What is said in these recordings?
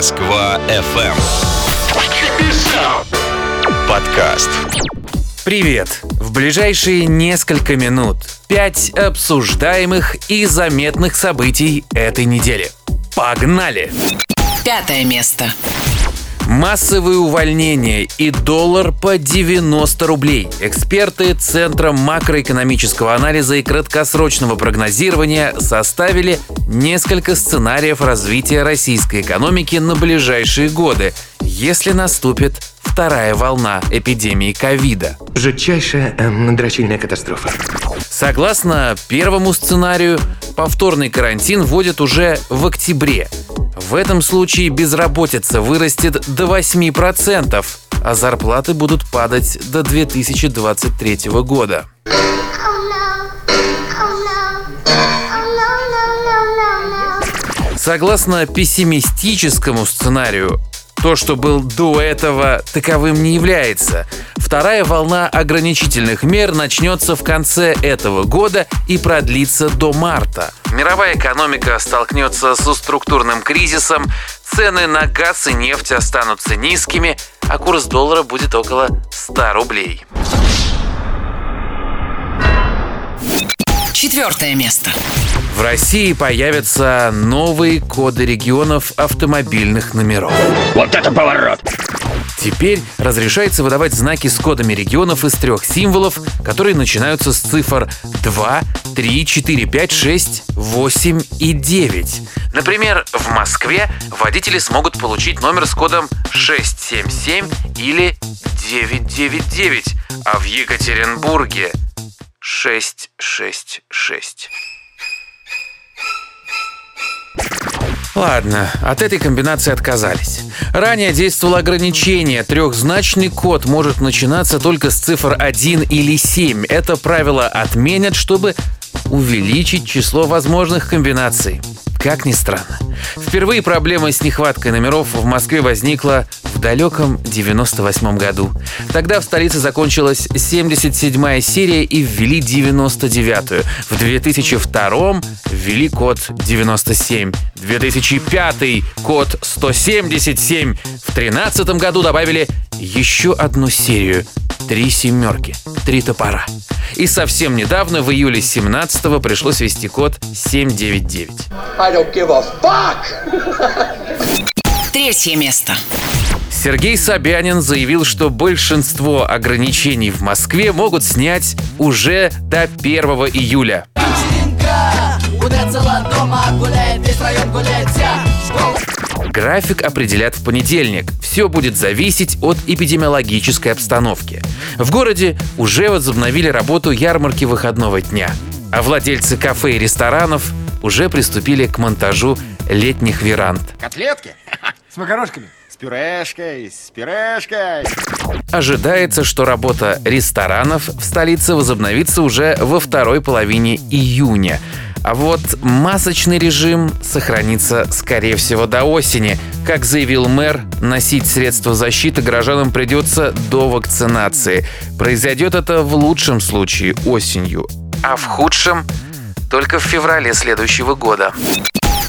Москва FM. Подкаст. Привет! В ближайшие несколько минут пять обсуждаемых и заметных событий этой недели. Погнали! Пятое место. Массовые увольнения и доллар по 90 рублей. Эксперты Центра макроэкономического анализа и краткосрочного прогнозирования составили несколько сценариев развития российской экономики на ближайшие годы, если наступит вторая волна эпидемии ковида. Жутчайшая э, дрочильная катастрофа. Согласно первому сценарию, повторный карантин вводят уже в октябре. В этом случае безработица вырастет до 8%, а зарплаты будут падать до 2023 года. Согласно пессимистическому сценарию, то, что был до этого, таковым не является. Вторая волна ограничительных мер начнется в конце этого года и продлится до марта. Мировая экономика столкнется со структурным кризисом, цены на газ и нефть останутся низкими, а курс доллара будет около 100 рублей. Четвертое место. В России появятся новые коды регионов автомобильных номеров. Вот это поворот! Теперь разрешается выдавать знаки с кодами регионов из трех символов, которые начинаются с цифр 2, 3, 4, 5, 6, 8 и 9. Например, в Москве водители смогут получить номер с кодом 677 или 999, а в Екатеринбурге 666. Ладно, от этой комбинации отказались. Ранее действовало ограничение. Трехзначный код может начинаться только с цифр 1 или 7. Это правило отменят, чтобы увеличить число возможных комбинаций. Как ни странно. Впервые проблема с нехваткой номеров в Москве возникла в далеком 98 году. Тогда в столице закончилась 77-я серия и ввели 99-ю. В 2002 ввели код 97. 2005 код 177. В 2013 году добавили еще одну серию. Три семерки, три топора. И совсем недавно, в июле 17 пришлось ввести код 799. I don't give a fuck! Третье место. Сергей Собянин заявил, что большинство ограничений в Москве могут снять уже до 1 июля. График определят в понедельник. Все будет зависеть от эпидемиологической обстановки. В городе уже возобновили работу ярмарки выходного дня. А владельцы кафе и ресторанов уже приступили к монтажу летних веранд. Котлетки? С макарошками? Пюрешкой, с пюрешкой. Ожидается, что работа ресторанов в столице возобновится уже во второй половине июня. А вот масочный режим сохранится, скорее всего, до осени. Как заявил мэр, носить средства защиты горожанам придется до вакцинации. Произойдет это в лучшем случае осенью, а в худшем только в феврале следующего года.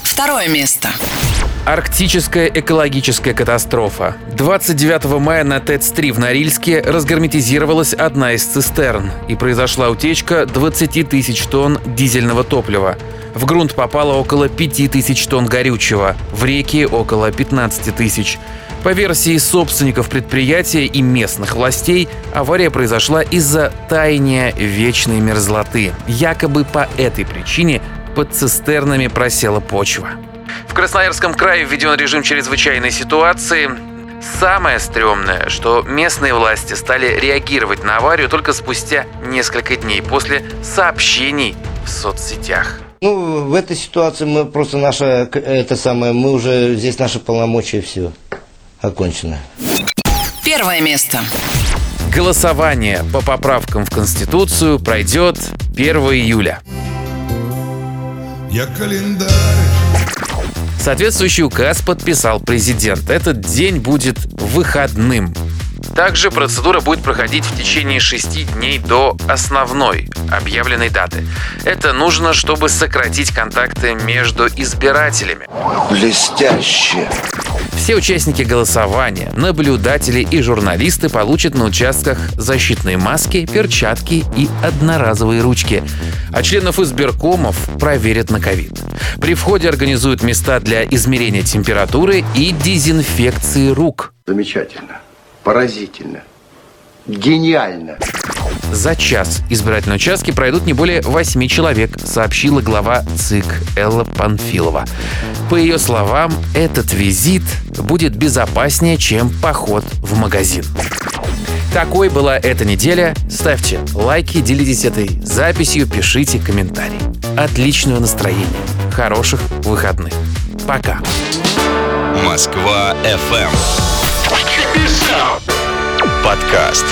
Второе место. Арктическая экологическая катастрофа. 29 мая на ТЭЦ-3 в Норильске разгерметизировалась одна из цистерн и произошла утечка 20 тысяч тонн дизельного топлива. В грунт попало около 5 тысяч тонн горючего, в реки около 15 тысяч. По версии собственников предприятия и местных властей, авария произошла из-за таяния вечной мерзлоты. Якобы по этой причине под цистернами просела почва. В Красноярском крае введен режим чрезвычайной ситуации. Самое стрёмное, что местные власти стали реагировать на аварию только спустя несколько дней после сообщений в соцсетях. Ну, в этой ситуации мы просто наша, это самое, мы уже, здесь наши полномочия все окончено. Первое место. Голосование по поправкам в Конституцию пройдет 1 июля. Я календарь Соответствующий указ подписал президент. Этот день будет выходным. Также процедура будет проходить в течение шести дней до основной объявленной даты. Это нужно, чтобы сократить контакты между избирателями. Блестяще. Все участники голосования, наблюдатели и журналисты получат на участках защитные маски, перчатки и одноразовые ручки. А членов избиркомов проверят на ковид. При входе организуют места для измерения температуры и дезинфекции рук. Замечательно. Поразительно. Гениально. За час избирательные участки пройдут не более восьми человек, сообщила глава ЦИК Элла Панфилова. По ее словам, этот визит будет безопаснее, чем поход в магазин. Такой была эта неделя. Ставьте лайки, делитесь этой записью, пишите комментарии. Отличного настроения, хороших выходных. Пока. Москва FM. Подкаст.